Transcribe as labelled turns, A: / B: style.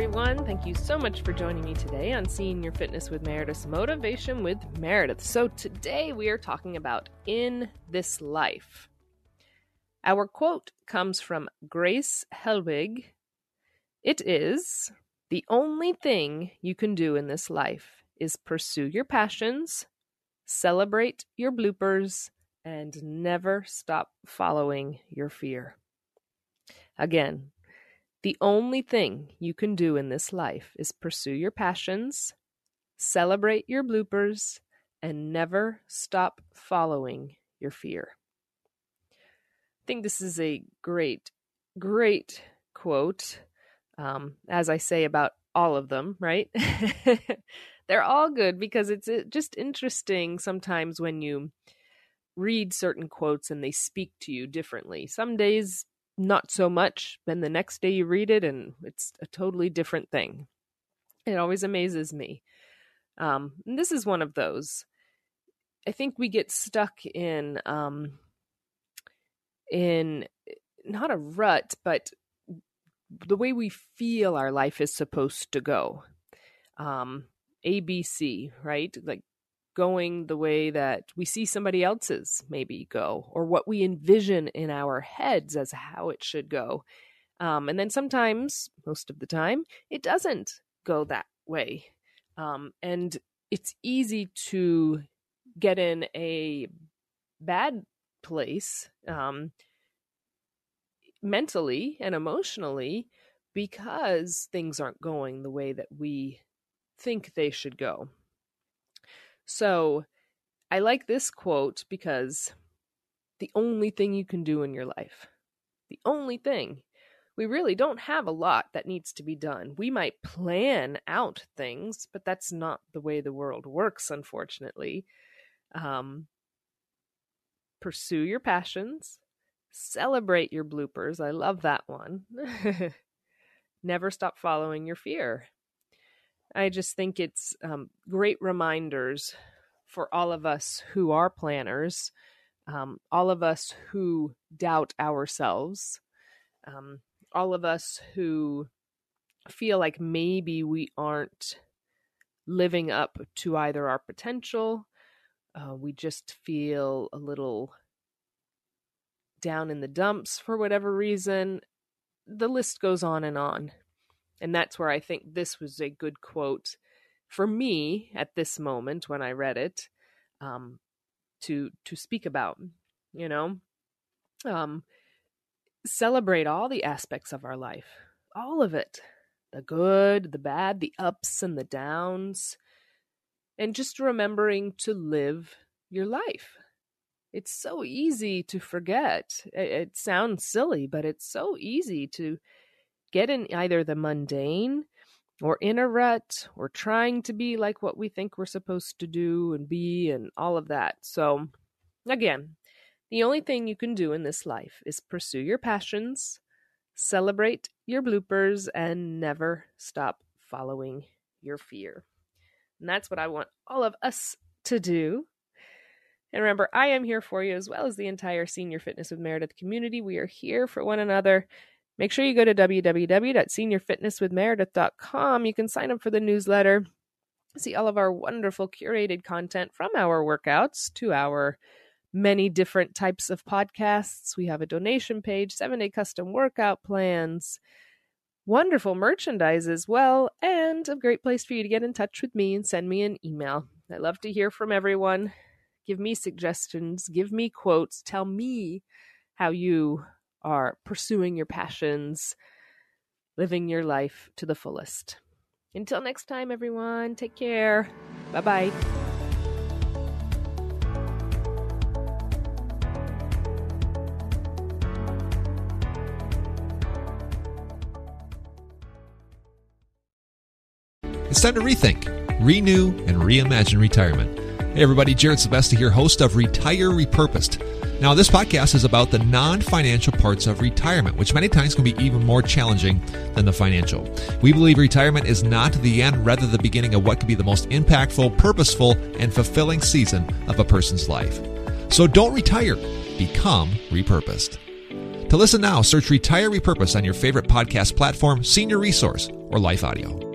A: everyone. Thank you so much for joining me today on Senior Fitness with Meredith Motivation with Meredith. So, today we are talking about in this life. Our quote comes from Grace Helbig. It is the only thing you can do in this life is pursue your passions, celebrate your bloopers, and never stop following your fear. Again, the only thing you can do in this life is pursue your passions, celebrate your bloopers, and never stop following your fear. I think this is a great, great quote. Um, as I say about all of them, right? They're all good because it's just interesting sometimes when you read certain quotes and they speak to you differently. Some days not so much. Then the next day you read it and it's a totally different thing. It always amazes me. Um, and this is one of those. I think we get stuck in um, in not a rut, but the way we feel our life is supposed to go. Um, ABC, right? Like going the way that we see somebody else's maybe go or what we envision in our heads as how it should go. Um, and then sometimes, most of the time, it doesn't go that way. Um, and it's easy to get in a bad place um, mentally and emotionally because things aren't going the way that we think they should go. So I like this quote because the only thing you can do in your life, the only thing, we really don't have a lot that needs to be done. We might plan out things, but that's not the way the world works, unfortunately. Um, pursue your passions, celebrate your bloopers. I love that one. Never stop following your fear. I just think it's um, great reminders for all of us who are planners, um, all of us who doubt ourselves, um, all of us who feel like maybe we aren't living up to either our potential, uh, we just feel a little down in the dumps for whatever reason. The list goes on and on. And that's where I think this was a good quote for me at this moment when I read it um, to to speak about. You know, um, celebrate all the aspects of our life, all of it, the good, the bad, the ups and the downs, and just remembering to live your life. It's so easy to forget. It, it sounds silly, but it's so easy to get in either the mundane or in a rut or trying to be like what we think we're supposed to do and be and all of that. So, again, the only thing you can do in this life is pursue your passions, celebrate your bloopers, and never stop following your fear. And that's what I want all of us to do. And remember, I am here for you as well as the entire Senior Fitness with Meredith community. We are here for one another. Make sure you go to www.seniorfitnesswithmeredith.com. You can sign up for the newsletter, see all of our wonderful curated content from our workouts to our many different types of podcasts. We have a donation page, seven day custom workout plans, wonderful merchandise as well, and a great place for you to get in touch with me and send me an email. I love to hear from everyone. Give me suggestions, give me quotes, tell me how you are pursuing your passions, living your life to the fullest. Until next time, everyone, take care. Bye bye.
B: It's time to rethink, renew, and reimagine retirement. Hey, everybody, Jared Sebesta here, host of Retire Repurposed. Now, this podcast is about the non financial parts of retirement, which many times can be even more challenging than the financial. We believe retirement is not the end, rather, the beginning of what could be the most impactful, purposeful, and fulfilling season of a person's life. So don't retire, become repurposed. To listen now, search Retire Repurpose on your favorite podcast platform, Senior Resource, or Life Audio.